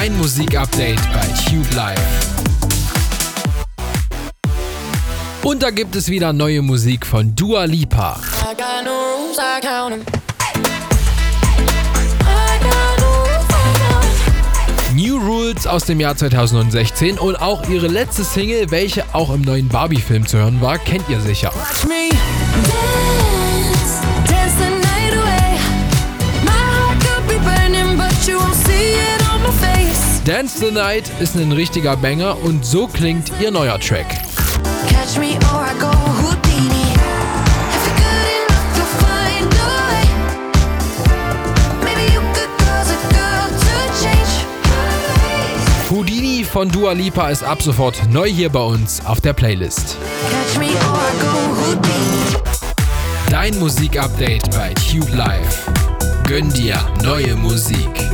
Dein Musikupdate bei Tube Live. Und da gibt es wieder neue Musik von Dua Lipa. New Rules aus dem Jahr 2016 und auch ihre letzte Single, welche auch im neuen Barbie-Film zu hören war, kennt ihr sicher. Dance the Night ist ein richtiger Banger und so klingt ihr neuer Track. Catch me or I go Houdini. Von Dua Lipa ist ab sofort neu hier bei uns auf der Playlist. Dein Musikupdate bei Tube Live. Gönn dir neue Musik.